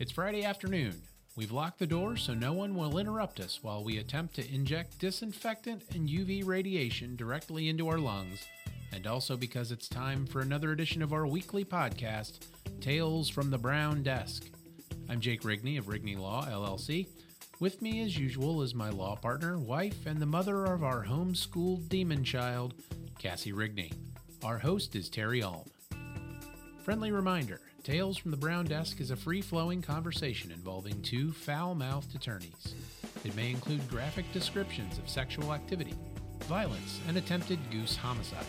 It's Friday afternoon. We've locked the door so no one will interrupt us while we attempt to inject disinfectant and UV radiation directly into our lungs, and also because it's time for another edition of our weekly podcast, Tales from the Brown Desk. I'm Jake Rigney of Rigney Law, LLC. With me, as usual, is my law partner, wife, and the mother of our homeschooled demon child, Cassie Rigney. Our host is Terry Alm. Friendly reminder Tales from the Brown Desk is a free flowing conversation involving two foul mouthed attorneys. It may include graphic descriptions of sexual activity, violence, and attempted goose homicide.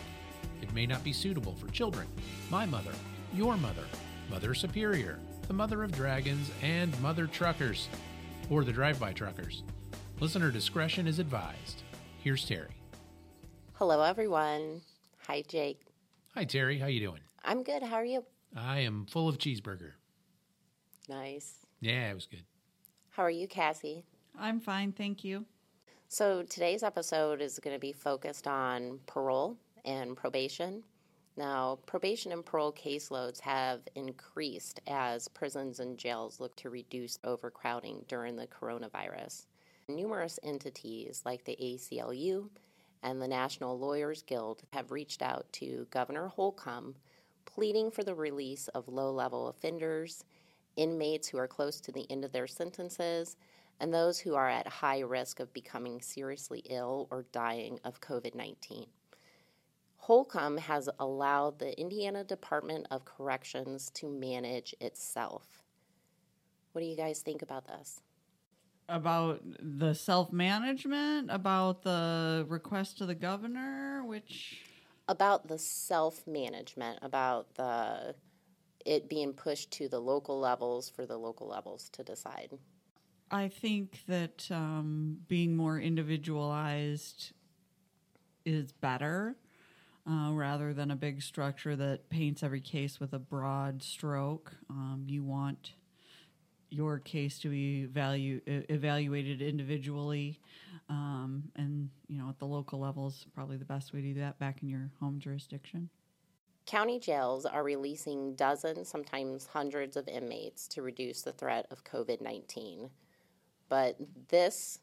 It may not be suitable for children, my mother, your mother, Mother Superior, the Mother of Dragons, and Mother Truckers, or the Drive By Truckers. Listener discretion is advised. Here's Terry. Hello, everyone. Hi, Jake. Hi, Terry. How you doing? I'm good. How are you? I am full of cheeseburger. Nice. Yeah, it was good. How are you, Cassie? I'm fine, thank you. So, today's episode is going to be focused on parole and probation. Now, probation and parole caseloads have increased as prisons and jails look to reduce overcrowding during the coronavirus. Numerous entities like the ACLU and the National Lawyers Guild have reached out to Governor Holcomb pleading for the release of low level offenders, inmates who are close to the end of their sentences, and those who are at high risk of becoming seriously ill or dying of COVID 19. Holcomb has allowed the Indiana Department of Corrections to manage itself. What do you guys think about this? About the self management, about the request to the governor, which About the self management, about the it being pushed to the local levels for the local levels to decide. I think that um, being more individualized is better uh, rather than a big structure that paints every case with a broad stroke. Um, you want your case to be value, evaluated individually, um, and you know at the local level is probably the best way to do that back in your home jurisdiction. County jails are releasing dozens, sometimes hundreds of inmates to reduce the threat of COVID 19. But this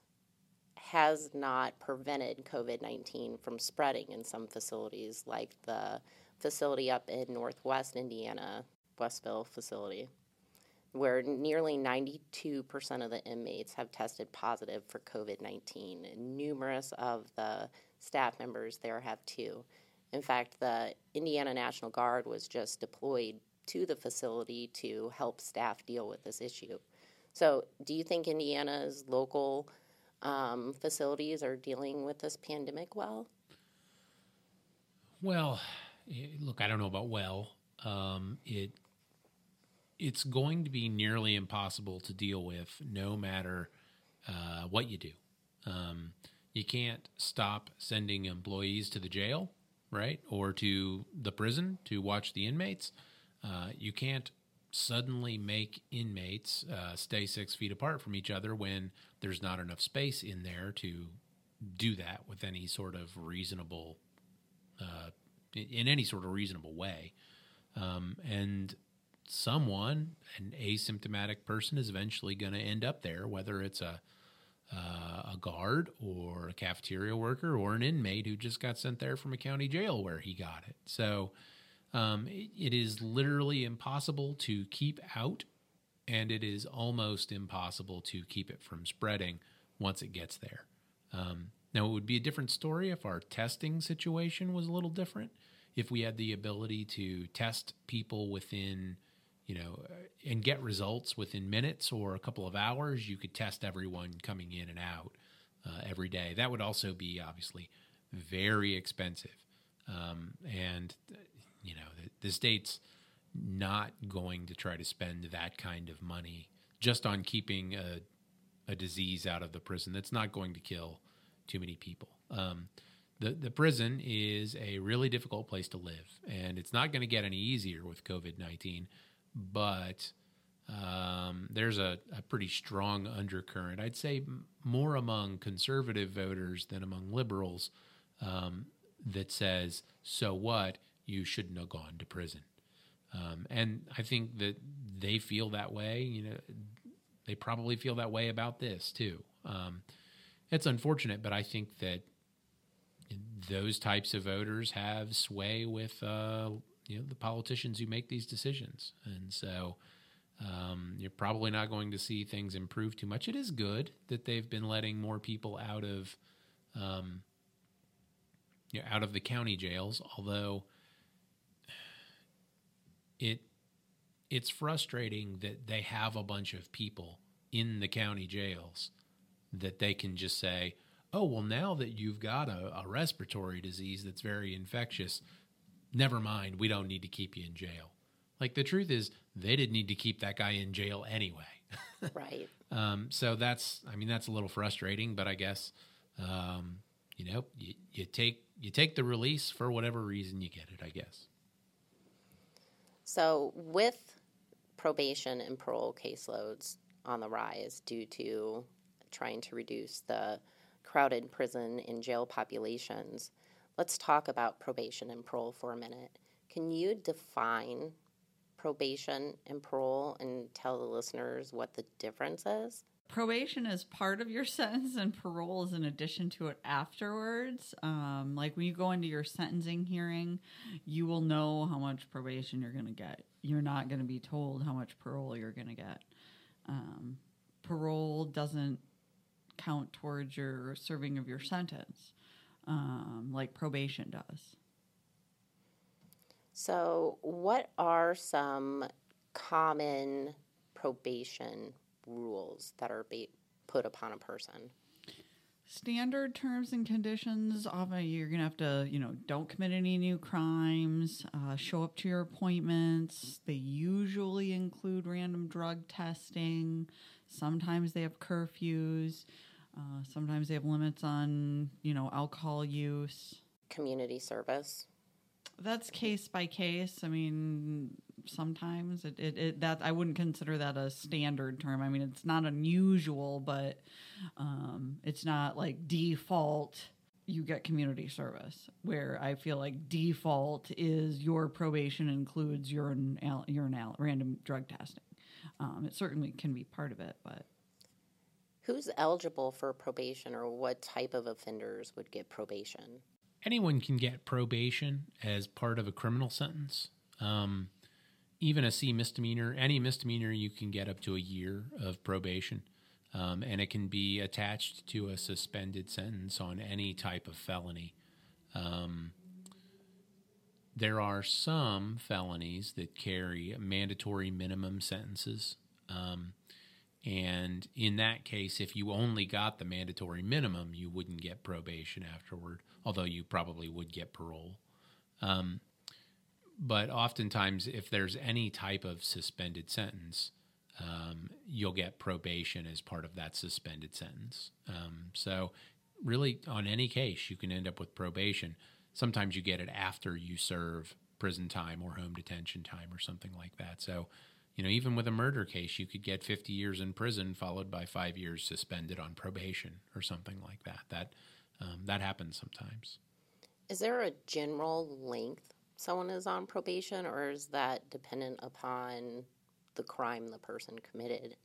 has not prevented COVID 19 from spreading in some facilities, like the facility up in Northwest Indiana, Westville facility, where nearly 92% of the inmates have tested positive for COVID 19. Numerous of the staff members there have too. In fact, the Indiana National Guard was just deployed to the facility to help staff deal with this issue. So, do you think Indiana's local um, facilities are dealing with this pandemic well? Well, eh, look, I don't know about well. Um, it it's going to be nearly impossible to deal with, no matter uh, what you do. Um, you can't stop sending employees to the jail, right, or to the prison to watch the inmates. Uh, you can't suddenly make inmates uh, stay six feet apart from each other when there's not enough space in there to do that with any sort of reasonable uh, in- any sort of reasonable way. Um, and someone, an asymptomatic person, is eventually going to end up there, whether it's a uh, a guard or a cafeteria worker or an inmate who just got sent there from a county jail where he got it. So um, it, it is literally impossible to keep out, and it is almost impossible to keep it from spreading once it gets there. Um, now, it would be a different story if our testing situation was a little different. If we had the ability to test people within, you know, uh, and get results within minutes or a couple of hours, you could test everyone coming in and out uh, every day. That would also be obviously very expensive. Um, and, uh, you know, the, the state's not going to try to spend that kind of money just on keeping a, a disease out of the prison that's not going to kill too many people. Um, the the prison is a really difficult place to live, and it's not going to get any easier with COVID nineteen. But um, there's a, a pretty strong undercurrent. I'd say more among conservative voters than among liberals um, that says, "So what? You shouldn't have gone to prison." Um, and I think that they feel that way. You know, they probably feel that way about this too. Um, it's unfortunate, but I think that those types of voters have sway with uh, you know the politicians who make these decisions, and so um, you're probably not going to see things improve too much. It is good that they've been letting more people out of um, you know, out of the county jails, although it it's frustrating that they have a bunch of people in the county jails that they can just say, oh, well, now that you've got a, a, respiratory disease that's very infectious, never mind, we don't need to keep you in jail. Like the truth is, they didn't need to keep that guy in jail anyway. right. Um, so that's, I mean, that's a little frustrating, but I guess, um, you know, you, you take you take the release for whatever reason you get it. I guess. So with probation and parole caseloads on the rise due to trying to reduce the crowded prison and jail populations, let's talk about probation and parole for a minute. Can you define probation and parole and tell the listeners what the difference is? probation is part of your sentence and parole is in addition to it afterwards um, like when you go into your sentencing hearing you will know how much probation you're going to get you're not going to be told how much parole you're going to get um, parole doesn't count towards your serving of your sentence um, like probation does so what are some common probation rules that are be- put upon a person? Standard terms and conditions. Often you're gonna have to, you know, don't commit any new crimes. Uh, show up to your appointments. They usually include random drug testing. Sometimes they have curfews. Uh, sometimes they have limits on, you know, alcohol use. Community service. That's case by case. I mean, sometimes. It, it, it, that I wouldn't consider that a standard term. I mean, it's not unusual, but um, it's not like default. You get community service, where I feel like default is your probation includes urine, urine random drug testing. Um, it certainly can be part of it, but who's eligible for probation, or what type of offenders would get probation? Anyone can get probation as part of a criminal sentence. Um, even a C misdemeanor, any misdemeanor, you can get up to a year of probation. Um, and it can be attached to a suspended sentence on any type of felony. Um, there are some felonies that carry mandatory minimum sentences. Um, and in that case, if you only got the mandatory minimum, you wouldn't get probation afterward, although you probably would get parole. Um, but oftentimes, if there's any type of suspended sentence, um, you'll get probation as part of that suspended sentence. Um, so, really, on any case, you can end up with probation. Sometimes you get it after you serve prison time or home detention time or something like that. So, you know, even with a murder case, you could get 50 years in prison followed by five years suspended on probation or something like that. That um, that happens sometimes. Is there a general length someone is on probation, or is that dependent upon the crime the person committed?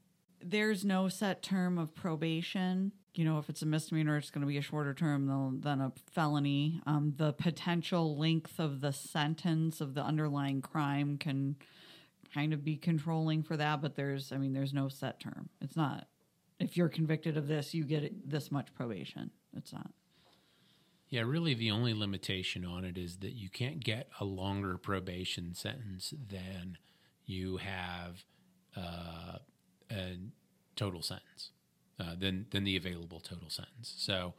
There's no set term of probation. You know, if it's a misdemeanor, it's going to be a shorter term than, than a felony. Um, the potential length of the sentence of the underlying crime can kind of be controlling for that, but there's, I mean, there's no set term. It's not, if you're convicted of this, you get this much probation. It's not. Yeah, really, the only limitation on it is that you can't get a longer probation sentence than you have uh, a total sentence, uh, than than the available total sentence. So,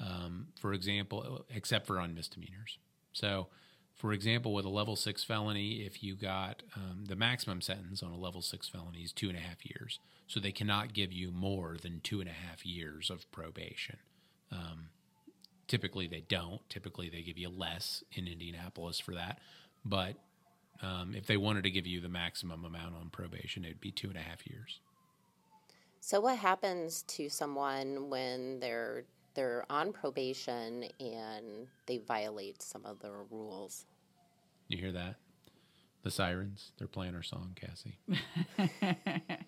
um, for example, except for on misdemeanors. So, for example, with a level six felony, if you got um, the maximum sentence on a level six felony is two and a half years, so they cannot give you more than two and a half years of probation. Um, Typically, they don't. Typically, they give you less in Indianapolis for that. But um, if they wanted to give you the maximum amount on probation, it'd be two and a half years. So, what happens to someone when they're they're on probation and they violate some of the rules? You hear that? The sirens, they're playing our song, Cassie.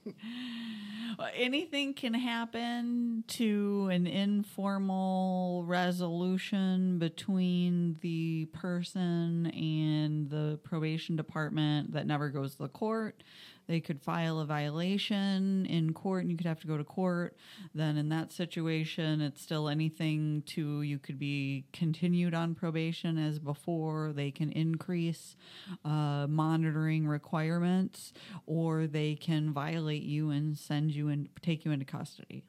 Anything can happen to an informal resolution between the person and the probation department that never goes to the court. They could file a violation in court and you could have to go to court. Then, in that situation, it's still anything to you could be continued on probation as before. They can increase uh, monitoring requirements or they can violate you and send you and take you into custody.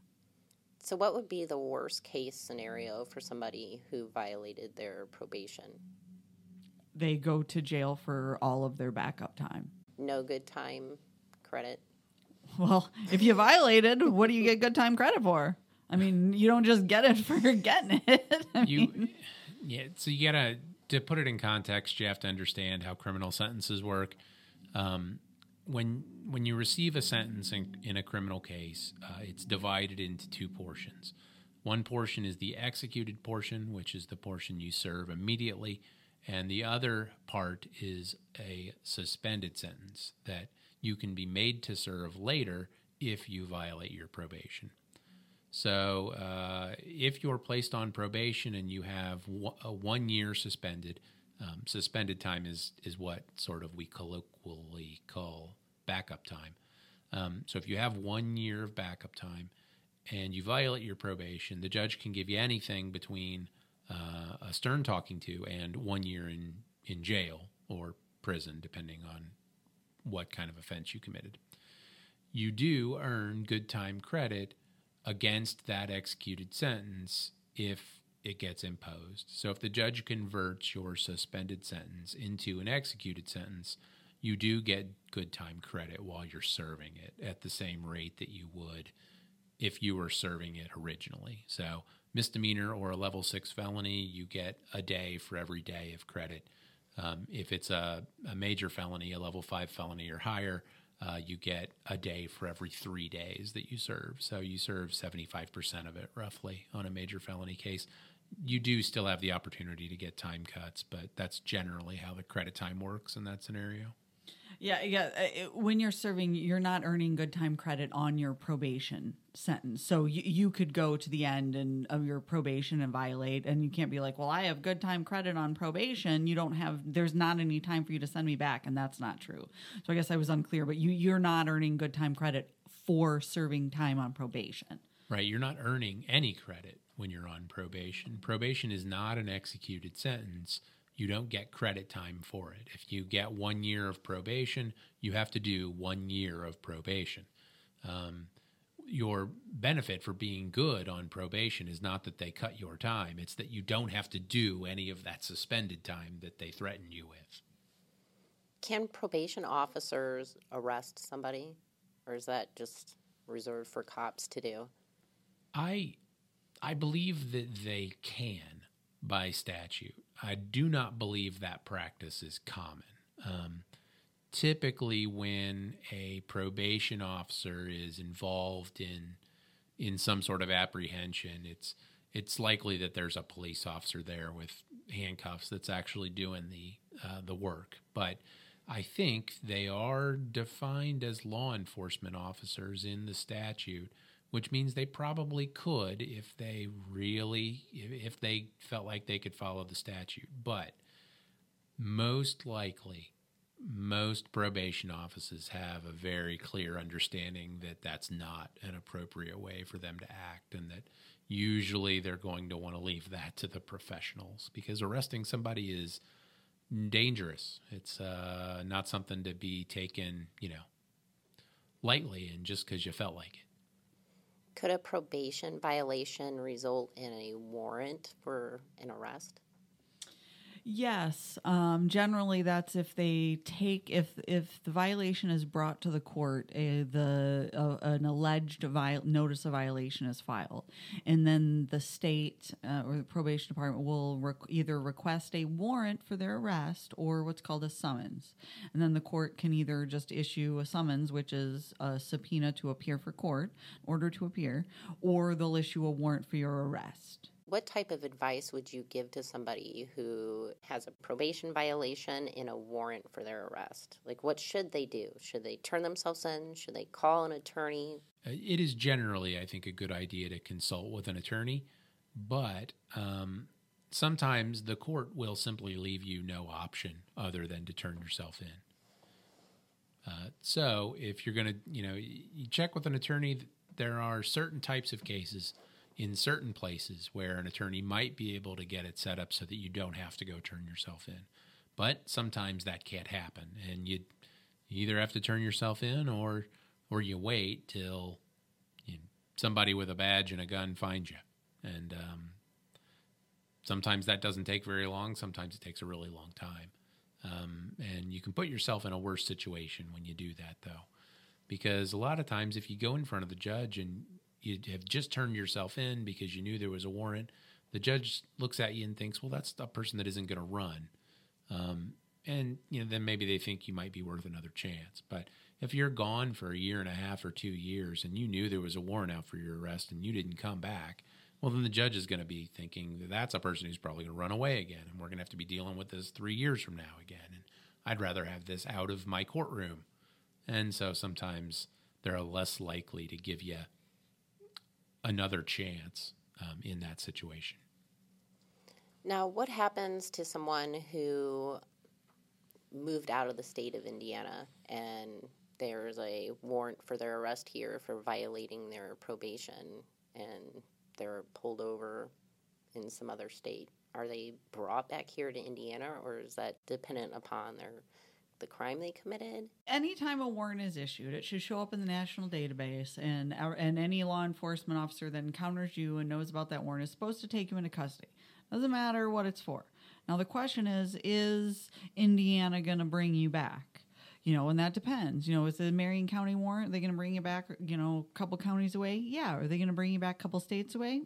So, what would be the worst case scenario for somebody who violated their probation? They go to jail for all of their backup time. No good time credit. Well, if you violated, what do you get good time credit for? I mean, you don't just get it for getting it. I You, mean, yeah. So you gotta to put it in context. You have to understand how criminal sentences work. Um, when when you receive a sentence in, in a criminal case, uh, it's divided into two portions. One portion is the executed portion, which is the portion you serve immediately, and the other part is a suspended sentence that you can be made to serve later if you violate your probation. So, uh, if you're placed on probation and you have w- a one year suspended, um, suspended time is is what sort of we colloquially call backup time. Um, so, if you have one year of backup time and you violate your probation, the judge can give you anything between uh, a stern talking to and one year in in jail or prison, depending on what kind of offense you committed. You do earn good time credit against that executed sentence if it gets imposed. So if the judge converts your suspended sentence into an executed sentence, you do get good time credit while you're serving it at the same rate that you would if you were serving it originally. So misdemeanor or a level six felony, you get a day for every day of credit. Um, if it's a, a major felony, a level five felony or higher, uh, you get a day for every three days that you serve. So you serve 75% of it roughly on a major felony case. You do still have the opportunity to get time cuts, but that's generally how the credit time works in that scenario. Yeah, yeah. uh, it- When you're serving, you're not earning good time credit on your probation sentence. So you, you could go to the end and of your probation and violate, and you can't be like, "Well, I have good time credit on probation." You don't have. There's not any time for you to send me back, and that's not true. So I guess I was unclear, but you you're not earning good time credit for serving time on probation. Right. You're not earning any credit when you're on probation. Probation is not an executed sentence. You don't get credit time for it. If you get one year of probation, you have to do one year of probation. Um, your benefit for being good on probation is not that they cut your time, it's that you don't have to do any of that suspended time that they threaten you with. Can probation officers arrest somebody, or is that just reserved for cops to do? I I believe that they can by statute. I do not believe that practice is common. Um, typically, when a probation officer is involved in in some sort of apprehension, it's it's likely that there's a police officer there with handcuffs that's actually doing the uh, the work. But I think they are defined as law enforcement officers in the statute, which means they probably could if they really if they felt like they could follow the statute. But most likely most probation offices have a very clear understanding that that's not an appropriate way for them to act and that usually they're going to want to leave that to the professionals because arresting somebody is dangerous it's uh, not something to be taken you know lightly and just because you felt like it Could a probation violation result in a warrant for an arrest? Yes, um, generally that's if they take if if the violation is brought to the court, uh, the uh, an alleged viol- notice of violation is filed, and then the state uh, or the probation department will requ either request a warrant for their arrest or what's called a summons, and then the court can either just issue a summons, which is a subpoena to appear for court, order to appear, or they'll issue a warrant for your arrest. What type of advice would you give to somebody who has a probation violation in a warrant for their arrest? Like, what should they do? Should they turn themselves in? Should they call an attorney? Uh, it is generally, I think, a good idea to consult with an attorney, but um, sometimes the court will simply leave you no option other than to turn yourself in. Uh, so if you're going to, you know, you check with an attorney, there are certain types of cases in certain places where an attorney might be able to get it set up so that you don't have to go turn yourself in. But sometimes that can't happen, and you, either have to turn yourself in or or you wait till you know, somebody with a badge and a gun finds you. And um, sometimes that doesn't take very long. Sometimes it takes a really long time. Um, and you can put yourself in a worse situation when you do that, though, because a lot of times if you go in front of the judge and you have just turned yourself in because you knew there was a warrant. The judge looks at you and thinks, well, that's a person that isn't going to run. Um, and you know, then maybe they think you might be worth another chance. But if you're gone for a year and a half or two years and you knew there was a warrant out for your arrest and you didn't come back, well, then the judge is going to be thinking that that's a person who's probably going to run away again, and we're going to have to be dealing with this three years from now again. And I'd rather have this out of my courtroom. And so sometimes they're less likely to give you another chance um, in that situation. Now, what happens to someone who moved out of the state of Indiana and there's a warrant for their arrest here for violating their probation and they're pulled over in some other state? Are they brought back here to Indiana or is that dependent upon their the crime they committed. Anytime a warrant is issued, it should show up in the national database, and and any law enforcement officer that encounters you and knows about that warrant is supposed to take you into custody. Doesn't matter what it's for. Now the question is: Is Indiana going to bring you back? You know, and that depends. You know, is the Marion County warrant? Are they going to bring you back? You know, a couple counties away? Yeah. Are they going to bring you back a couple states away?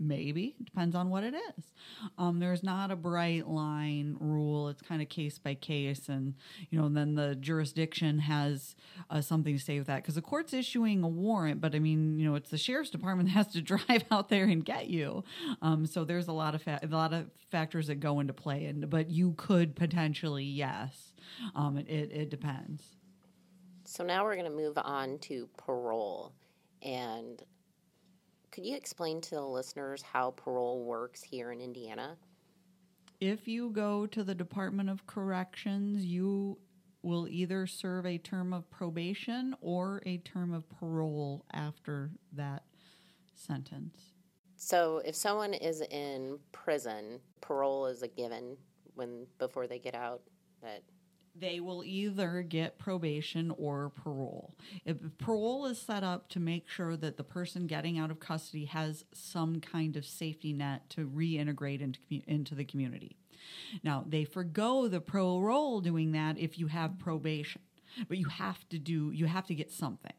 Maybe depends on what it is. Um, there's not a bright line rule. It's kind of case by case, and you know, then the jurisdiction has uh, something to say with that because the court's issuing a warrant, but I mean, you know, it's the sheriff's department that has to drive out there and get you. Um, so there's a lot of fa- a lot of factors that go into play, and but you could potentially yes. Um, it, it, it depends. So now we're going to move on to parole, and could you explain to the listeners how parole works here in Indiana? If you go to the Department of Corrections, you will either serve a term of probation or a term of parole after that sentence. So, if someone is in prison, parole is a given when before they get out. That they will either get probation or parole. If parole is set up to make sure that the person getting out of custody has some kind of safety net to reintegrate into, into the community. Now, they forego the parole doing that if you have probation, but you have to do, you have to get something.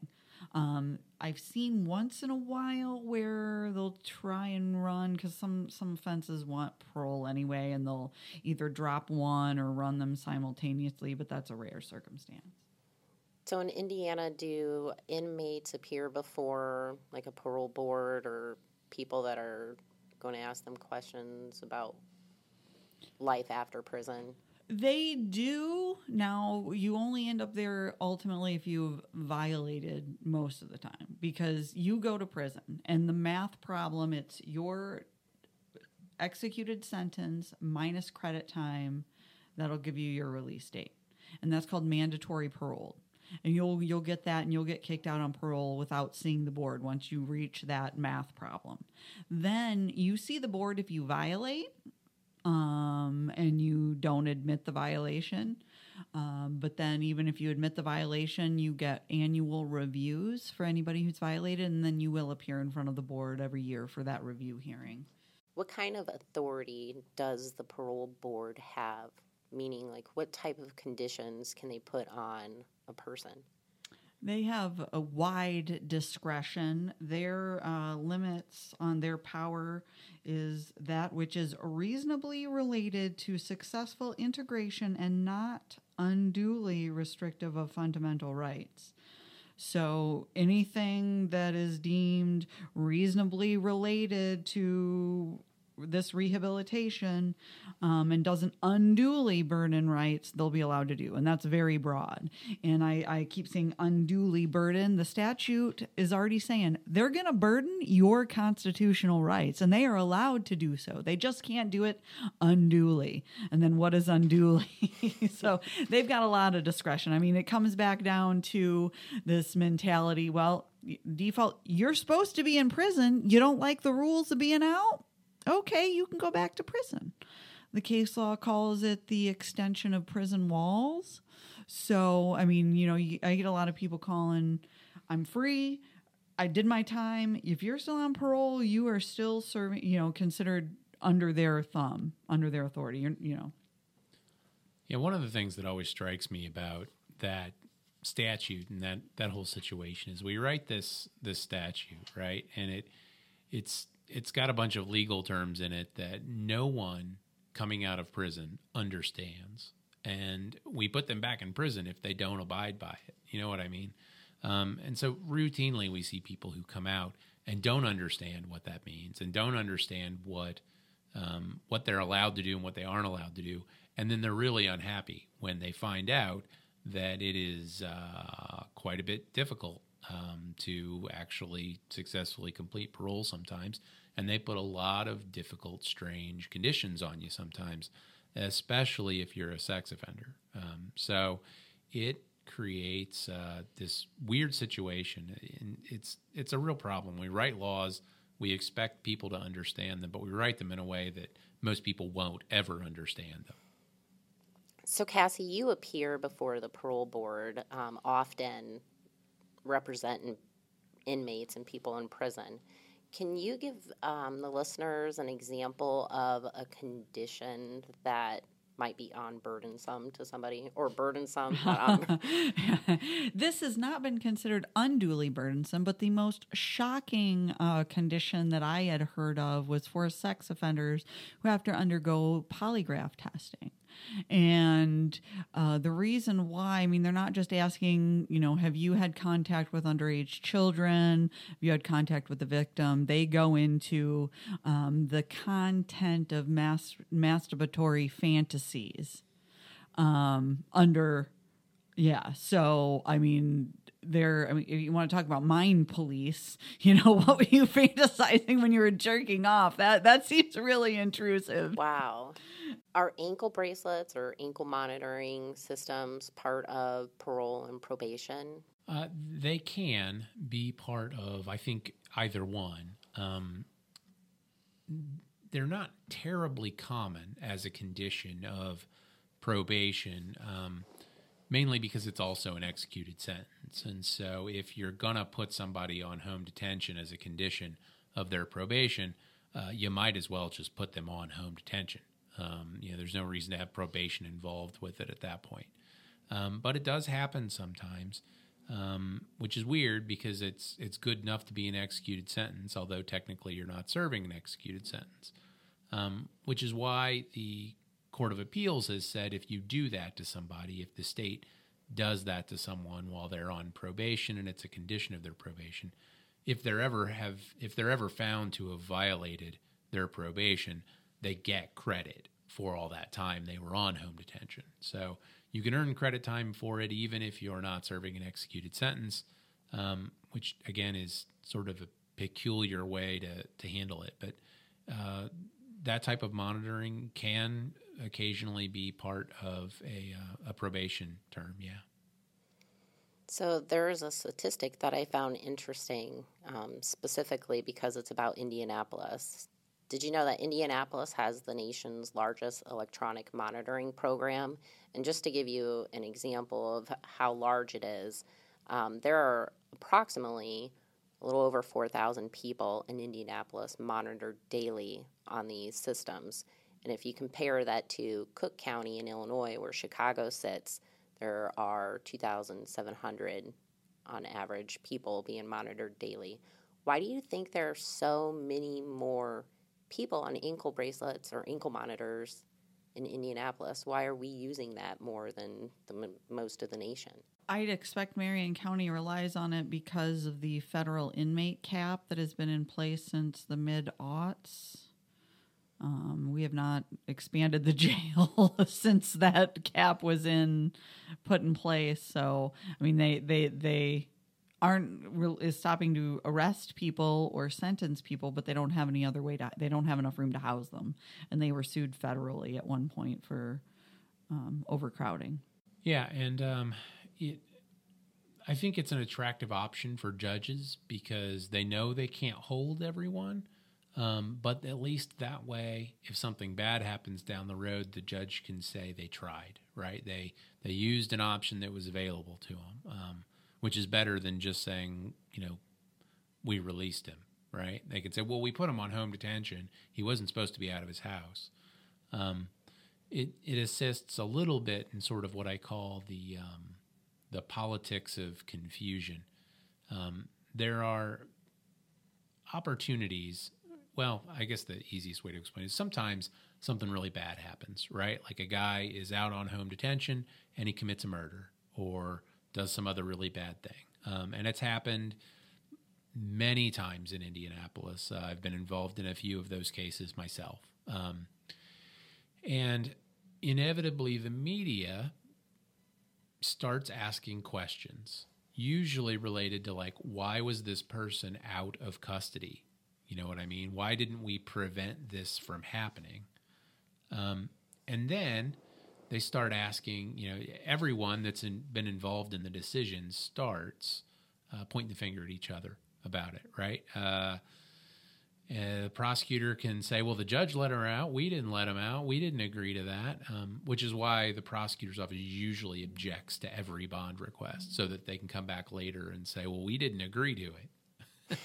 Um, I've seen once in a while where they'll try and run because some some fences want parole anyway, and they'll either drop one or run them simultaneously, but that's a rare circumstance. So in Indiana, do inmates appear before like a parole board or people that are going to ask them questions about life after prison? They do. Now, you only end up there ultimately if you've violated most of the time because you go to prison and the math problem it's your executed sentence minus credit time that'll give you your release date. And that's called mandatory parole. And you'll you'll get that and you'll get kicked out on parole without seeing the board once you reach that math problem. Then you see the board if you violate um, and you don't admit the violation. Um, but then, even if you admit the violation, you get annual reviews for anybody who's violated, and then you will appear in front of the board every year for that review hearing. What kind of authority does the parole board have? Meaning, like, what type of conditions can they put on a person? They have a wide discretion. Their uh, limits on their power is that which is reasonably related to successful integration and not unduly restrictive of fundamental rights. So anything that is deemed reasonably related to this rehabilitation um, and doesn't unduly burden rights, they'll be allowed to do. And that's very broad. And I, I keep saying unduly burden. The statute is already saying they're going to burden your constitutional rights, and they are allowed to do so. They just can't do it unduly. And then what is unduly? so they've got a lot of discretion. I mean, it comes back down to this mentality well, default, you're supposed to be in prison. You don't like the rules of being out? Okay, you can go back to prison. The case law calls it the extension of prison walls. So, I mean, you know, I get a lot of people calling, I'm free. I did my time. If you're still on parole, you are still serving, you know, considered under their thumb, under their authority. You're, you know. Yeah, one of the things that always strikes me about that statute and that that whole situation is we write this this statute right and it it's it's got a bunch of legal terms in it that no one coming out of prison understands. And we put them back in prison if they don't abide by it. You know what i mean? Um, and so routinely we see people who come out and don't understand what that means and don't understand what um, what they're allowed to do and what they aren't allowed to do. And then they're really unhappy when they find out that it is uh, quite a bit difficult um, to actually successfully complete parole sometimes. And they put a lot of difficult, strange conditions on you sometimes, especially if you're a sex offender. Um, so it creates uh, this weird situation. And it's, it's a real problem. We write laws, we expect people to understand them, but we write them in a way that most people won't ever understand them. So, Cassie, you appear before the parole board um, often representing inmates and people in prison. Can you give um, the listeners an example of a condition that might be unburdensome to somebody or burdensome. This has not been considered unduly burdensome, but the most shocking uh, condition that I had heard of was for sex offenders who have to undergo polygraph testing. And uh, the reason why, I mean, they're not just asking, you know, have you had contact with underage children? Have you had contact with the victim? They go into um, the content of mas- masturbatory fantasies um, under, yeah. So, I mean, there i mean if you want to talk about mind police you know what were you fantasizing when you were jerking off that that seems really intrusive wow are ankle bracelets or ankle monitoring systems part of parole and probation? Uh, they can be part of, I think, either one. Um, they're not terribly common as a condition of probation, um, mainly because it's also an executed sentence. And so, if you're going to put somebody on home detention as a condition of their probation, uh, you might as well just put them on home detention. Um, you know, there's no reason to have probation involved with it at that point. Um, but it does happen sometimes, um, which is weird because it's it's good enough to be an executed sentence, although technically you're not serving an executed sentence. Um, which is why the Court of Appeals has said if you do that to somebody, if the state does that to someone while they're on probation and it's a condition of their probation, if they're ever have if they're ever found to have violated their probation, they get credit for all that time they were on home detention. So you can earn credit time for it even if you're not serving an executed sentence, um, which again is sort of a peculiar way to, to handle it. But uh, that type of monitoring can occasionally be part of a, uh, a probation term, yeah. So there is a statistic that I found interesting, um, specifically because it's about Indianapolis. Did you know that Indianapolis has the nation's largest electronic monitoring program? And just to give you an example of how large it is, um, there are approximately a little over 4,000 people in Indianapolis monitored daily on these systems. And if you compare that to Cook County in Illinois, where Chicago sits, there are 2,700 on average people being monitored daily. Why do you think there are so many more people on ankle bracelets or ankle monitors in Indianapolis. Why are we using that more than the m- most of the nation? I'd expect Marion County relies on it because of the federal inmate cap that has been in place since the mid aughts. Um, we have not expanded the jail since that cap was in put in place. So I mean, they they they aren't re- is stopping to arrest people or sentence people, but they don't have any other way to. They don't have enough room to house them, and they were sued federally at one point for um, overcrowding. Yeah, and um, it, I think it's an attractive option for judges because they know they can't hold everyone. Um, but at least that way, if something bad happens down the road, the judge can say they tried, right? They they used an option that was available to them, um, which is better than just saying, you know, we released him, right? They could say, well, we put him on home detention. He wasn't supposed to be out of his house. Um, it it assists a little bit in sort of what I call the um, the politics of confusion. Um, there are opportunities. Well, I guess the easiest way to explain is sometimes something really bad happens, right? Like a guy is out on home detention and he commits a murder or does some other really bad thing. Um, and it's happened many times in Indianapolis. Uh, I've been involved in a few of those cases myself. Um, and inevitably, the media starts asking questions, usually related to, like, why was this person out of custody? You know what I mean? Why didn't we prevent this from happening? Um, and then they start asking, you know, everyone that's in, been involved in the decision starts uh, pointing the finger at each other about it, right? Uh, uh, the prosecutor can say, well, the judge let her out. We didn't let him out. We didn't agree to that, um, which is why the prosecutor's office usually objects to every bond request so that they can come back later and say, well, we didn't agree to it.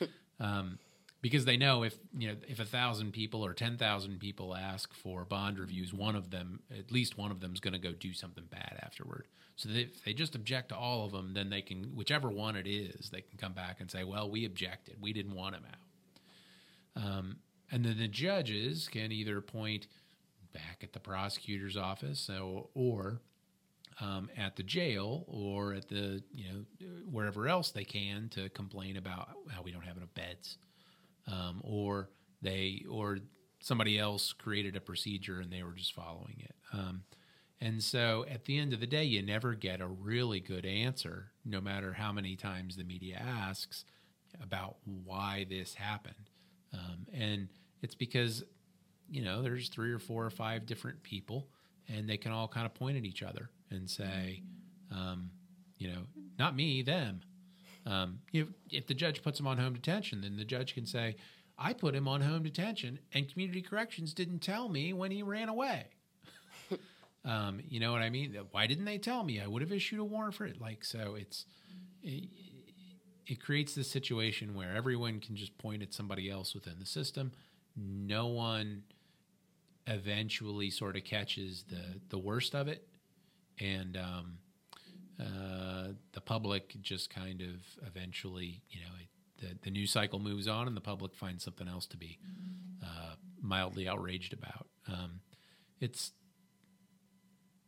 um, because they know if you know if a thousand people or ten thousand people ask for bond reviews, one of them, at least one of them, is going to go do something bad afterward. So if they just object to all of them, then they can, whichever one it is, they can come back and say, "Well, we objected. We didn't want him out." Um, and then the judges can either point back at the prosecutor's office or, or um, at the jail or at the you know wherever else they can to complain about how we don't have enough beds um, or they or somebody else created a procedure and they were just following it. Um, and so at the end of the day, you never get a really good answer, no matter how many times the media asks about why this happened. Um, and it's because, you know, there's three or four or five different people and they can all kind of point at each other and say, um, you know, not me, them. Um, if, if the judge puts him on home detention, then the judge can say, I put him on home detention and community corrections didn't tell me when he ran away. um, you know what I mean? Why didn't they tell me? I would have issued a warrant for it. Like, so it's, it, it creates this situation where everyone can just point at somebody else within the system. No one eventually sort of catches the, the worst of it. And, um, uh, the public just kind of eventually, you know, the, the news cycle moves on and the public finds something else to be uh, mildly outraged about. Um, it's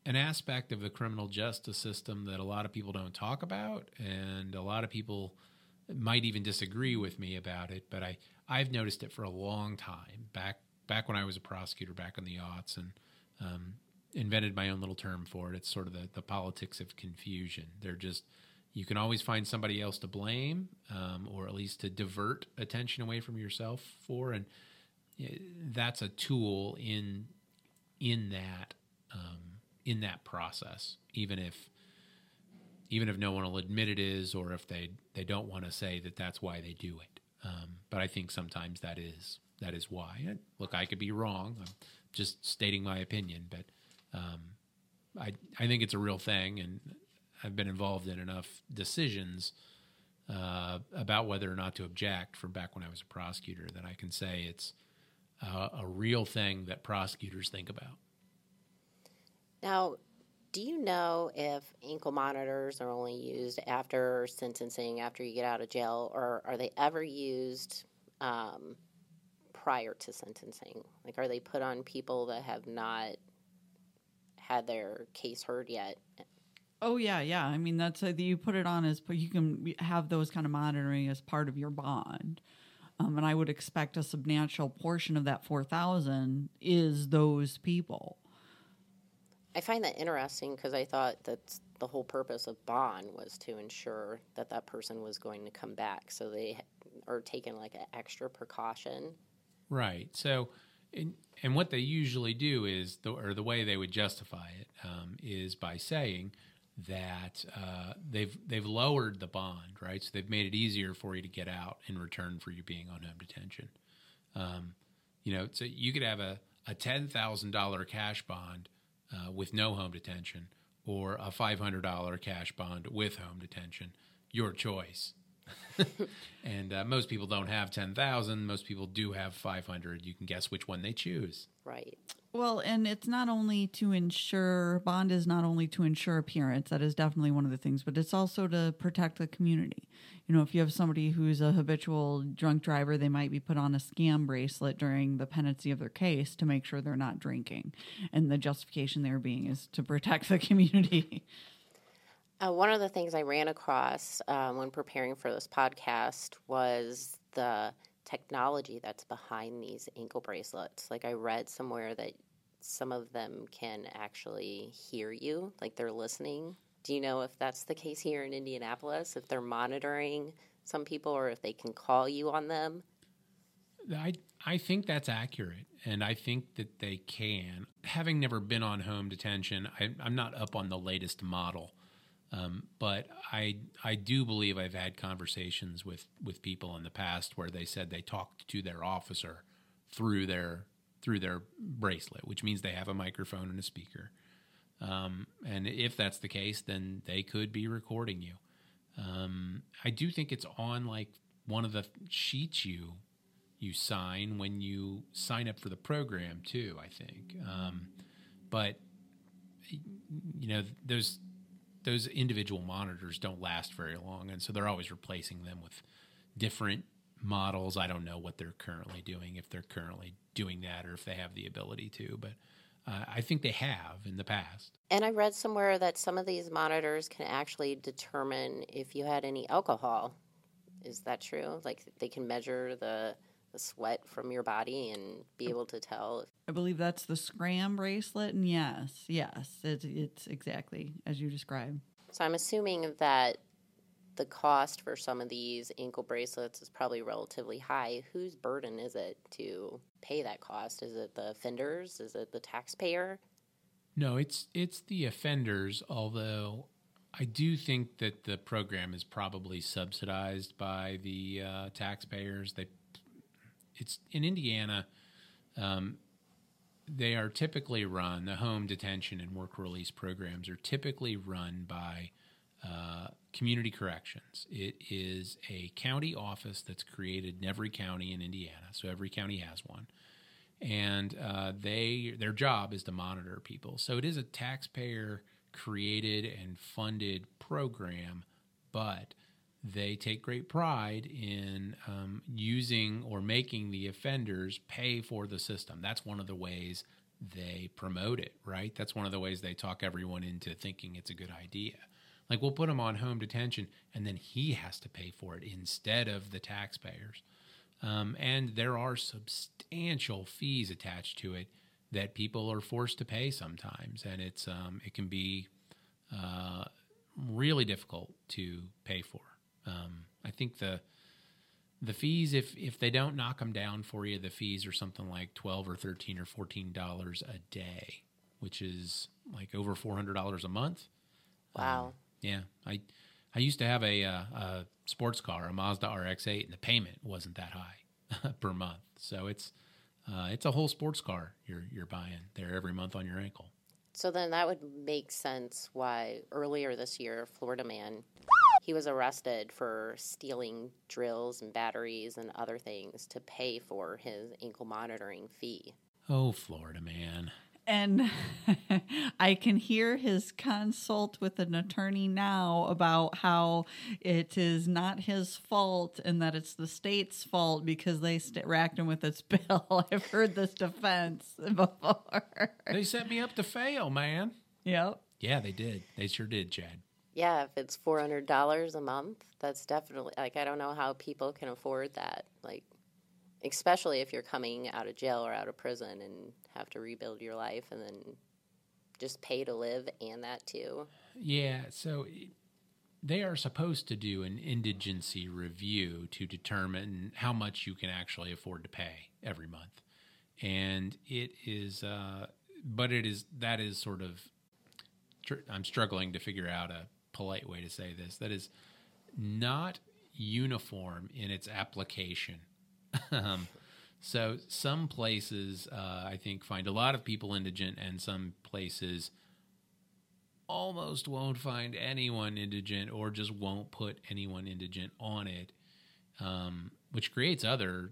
an aspect of the criminal justice system that a lot of people don't talk about, and a lot of people might even disagree with me about it. But I I've noticed it for a long time back back when I was a prosecutor back in the aughts, and um, invented my own little term for it. It's sort of the, the politics of confusion. They're just, you can always find somebody else to blame um, or at least to divert attention away from yourself for. And eh, that's a tool in, in that, um, in that process, even if, even if no one will admit it is, or if they, they don't want to say that that's why they do it. Um, but I think sometimes that is, that is why. And look, I could be wrong. I'm just stating my opinion, but um, I I think it's a real thing, and I've been involved in enough decisions uh, about whether or not to object from back when I was a prosecutor that I can say it's a real thing that prosecutors think about. Now, do you know if ankle monitors are only used after sentencing, after you get out of jail, or are they ever used um, prior to sentencing? Like, are they put on people that have not had their case heard yet. Oh yeah, yeah. I mean, that's a, you put it on as but you can have those kind of monitoring as part of your bond. Um, and I would expect a substantial portion of that 4,000 is those people. I find that interesting because I thought that the whole purpose of bond was to ensure that that person was going to come back. So they are taking like an extra precaution. Right. So, and, and what they usually do is, the, or the way they would justify it um, is by saying that uh, they've they've lowered the bond, right? So they've made it easier for you to get out in return for you being on home detention. Um, you know, so you could have a, a ten thousand dollar cash bond uh, with no home detention, or a five hundred dollar cash bond with home detention. Your choice. and uh, most people don't have 10,000. Most people do have 500. You can guess which one they choose. Right. Well, and it's not only to ensure bond is not only to ensure appearance. That is definitely one of the things, but it's also to protect the community. You know, if you have somebody who's a habitual drunk driver, they might be put on a Scram bracelet during the pendency of their case to make sure they're not drinking. And the justification they're being is to protect the community. Uh, one of the things I ran across um, when preparing for this podcast was the technology that's behind these ankle bracelets. Like I read somewhere that some of them can actually hear you, like they're listening. Do you know if that's the case here in Indianapolis? If they're monitoring some people or if they can call you on them? I I think that's accurate, and I think that they can. Having never been on home detention, I, I'm not up on the latest model um, but I I do believe I've had conversations with with people in the past where they said they talked to their officer through their through their bracelet, which means they have a microphone and a speaker. Um, and if that's the case, then they could be recording you. Um, I do think it's on like one of the sheets you you sign when you sign up for the program too. I think, um, but you know, there's those individual monitors don't last very long, and so they're always replacing them with different models. I don't know what they're currently doing, if they're currently doing that, or if they have the ability to, but uh, I think they have in the past. And I read somewhere that some of these monitors can actually determine if you had any alcohol. Is that true? Like they can measure the the sweat from your body and be able to tell. I believe that's the Scram bracelet, and yes, yes, it, it's exactly as you described. So I'm assuming that the cost for some of these ankle bracelets is probably relatively high. Whose burden is it to pay that cost? Is it the offenders? Is it the taxpayer? No, it's it's the offenders. Although I do think that the program is probably subsidized by the uh, taxpayers. They it's in Indiana. Um, they are typically run. The home detention and work release programs are typically run by uh, community corrections. It is a county office that's created in every county in Indiana, so every county has one, and uh, they their job is to monitor people. So it is a taxpayer created and funded program, but they take great pride in um, using or making the offenders pay for the system. That's one of the ways they promote it, right? That's one of the ways they talk everyone into thinking it's a good idea. Like we'll put him on home detention and then he has to pay for it instead of the taxpayers. Um, and there are substantial fees attached to it that people are forced to pay sometimes, and it's um, it can be uh, really difficult to pay for. Um, I think the the fees, if if they don't knock them down for you, the fees are something like twelve or thirteen or fourteen dollars a day, which is like over four hundred dollars a month. Wow. Um, yeah, I I used to have a, uh, a sports car, a Mazda RX-8, and the payment wasn't that high per month. So it's uh, it's a whole sports car you're you're buying there every month on your ankle. So then that would make sense why earlier this year, Florida man he was arrested for stealing drills and batteries and other things to pay for his ankle monitoring fee. Oh, Florida man. And I can hear his consult with an attorney now about how it is not his fault and that it's the state's fault because they st- racked him with this bill. I've heard this defense before. They set me up to fail, man. Yep. Yeah, they did. They sure did, Chad yeah, if it's four hundred dollars a month, that's definitely like I don't know how people can afford that. Like especially if you're coming out of jail or out of prison and have to rebuild your life and then just pay to live and that too. Yeah, so they are supposed to do an indigency review to determine how much you can actually afford to pay every month. And it is, uh, but it is, that is sort of, I'm struggling to figure out a polite way to say this. That is not uniform in its application. um, so some places, uh, I think, find a lot of people indigent, and some places almost won't find anyone indigent or just won't put anyone indigent on it, um, which creates other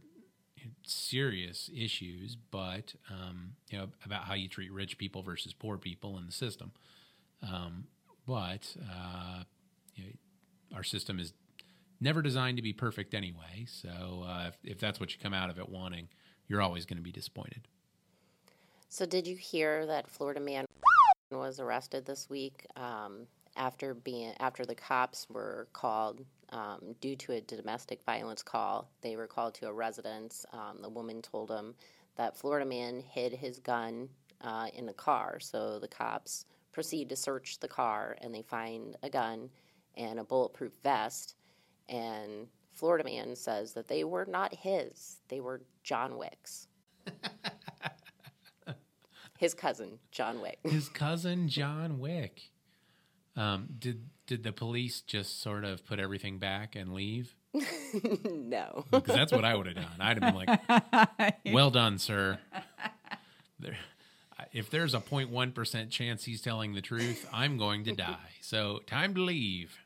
serious issues. But um, you know about how you treat rich people versus poor people in the system. Um, but uh, you know, our system is never designed to be perfect anyway. So uh, if, if that's what you come out of it wanting, you're always going to be disappointed. So did you hear that Florida man was arrested this week um, after being after the cops were called um, due to a domestic violence call? They were called to a residence. Um, the woman told them that Florida man hid his gun uh, in the car. So the cops proceed to search the car and they find a gun and a bulletproof vest. And Florida man says that they were not his, they were John Wick's. His cousin, John Wick. His cousin, John Wick. Um, did did the police just sort of put everything back and leave? no, because that's what I would have done. I'd have been like, "Well done, sir." There, if there's a 0.1 percent chance he's telling the truth, I'm going to die. So time to leave.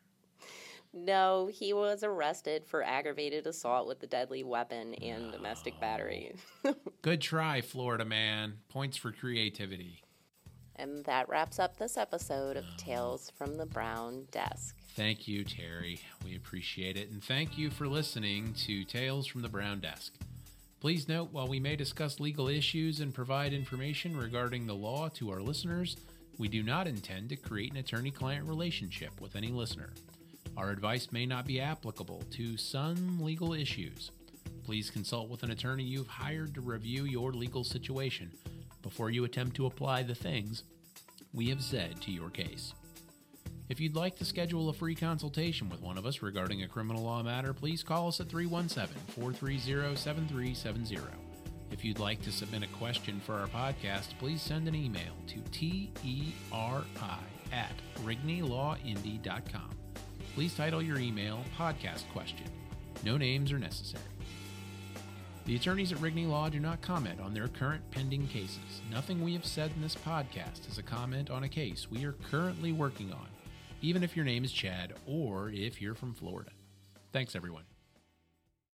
No, he was arrested for aggravated assault with a deadly weapon and domestic battery. Good try, Florida man. Points for creativity. And that wraps up this episode of Tales from the Brown Desk. Thank you, Terry. We appreciate it. And thank you for listening to Tales from the Brown Desk. Please note, while we may discuss legal issues and provide information regarding the law to our listeners, we do not intend to create an attorney client relationship with any listener. Our advice may not be applicable to some legal issues. Please consult with an attorney you've hired to review your legal situation before you attempt to apply the things we have said to your case. If you'd like to schedule a free consultation with one of us regarding a criminal law matter, please call us at 317 430 7370. If you'd like to submit a question for our podcast, please send an email to teri at rigneylawindy.com please title your email Podcast Question. No names are necessary. The attorneys at Rigney Law do not comment on their current pending cases. Nothing we have said in this podcast is a comment on a case we are currently working on, even if your name is Chad or if you're from Florida. Thanks, everyone.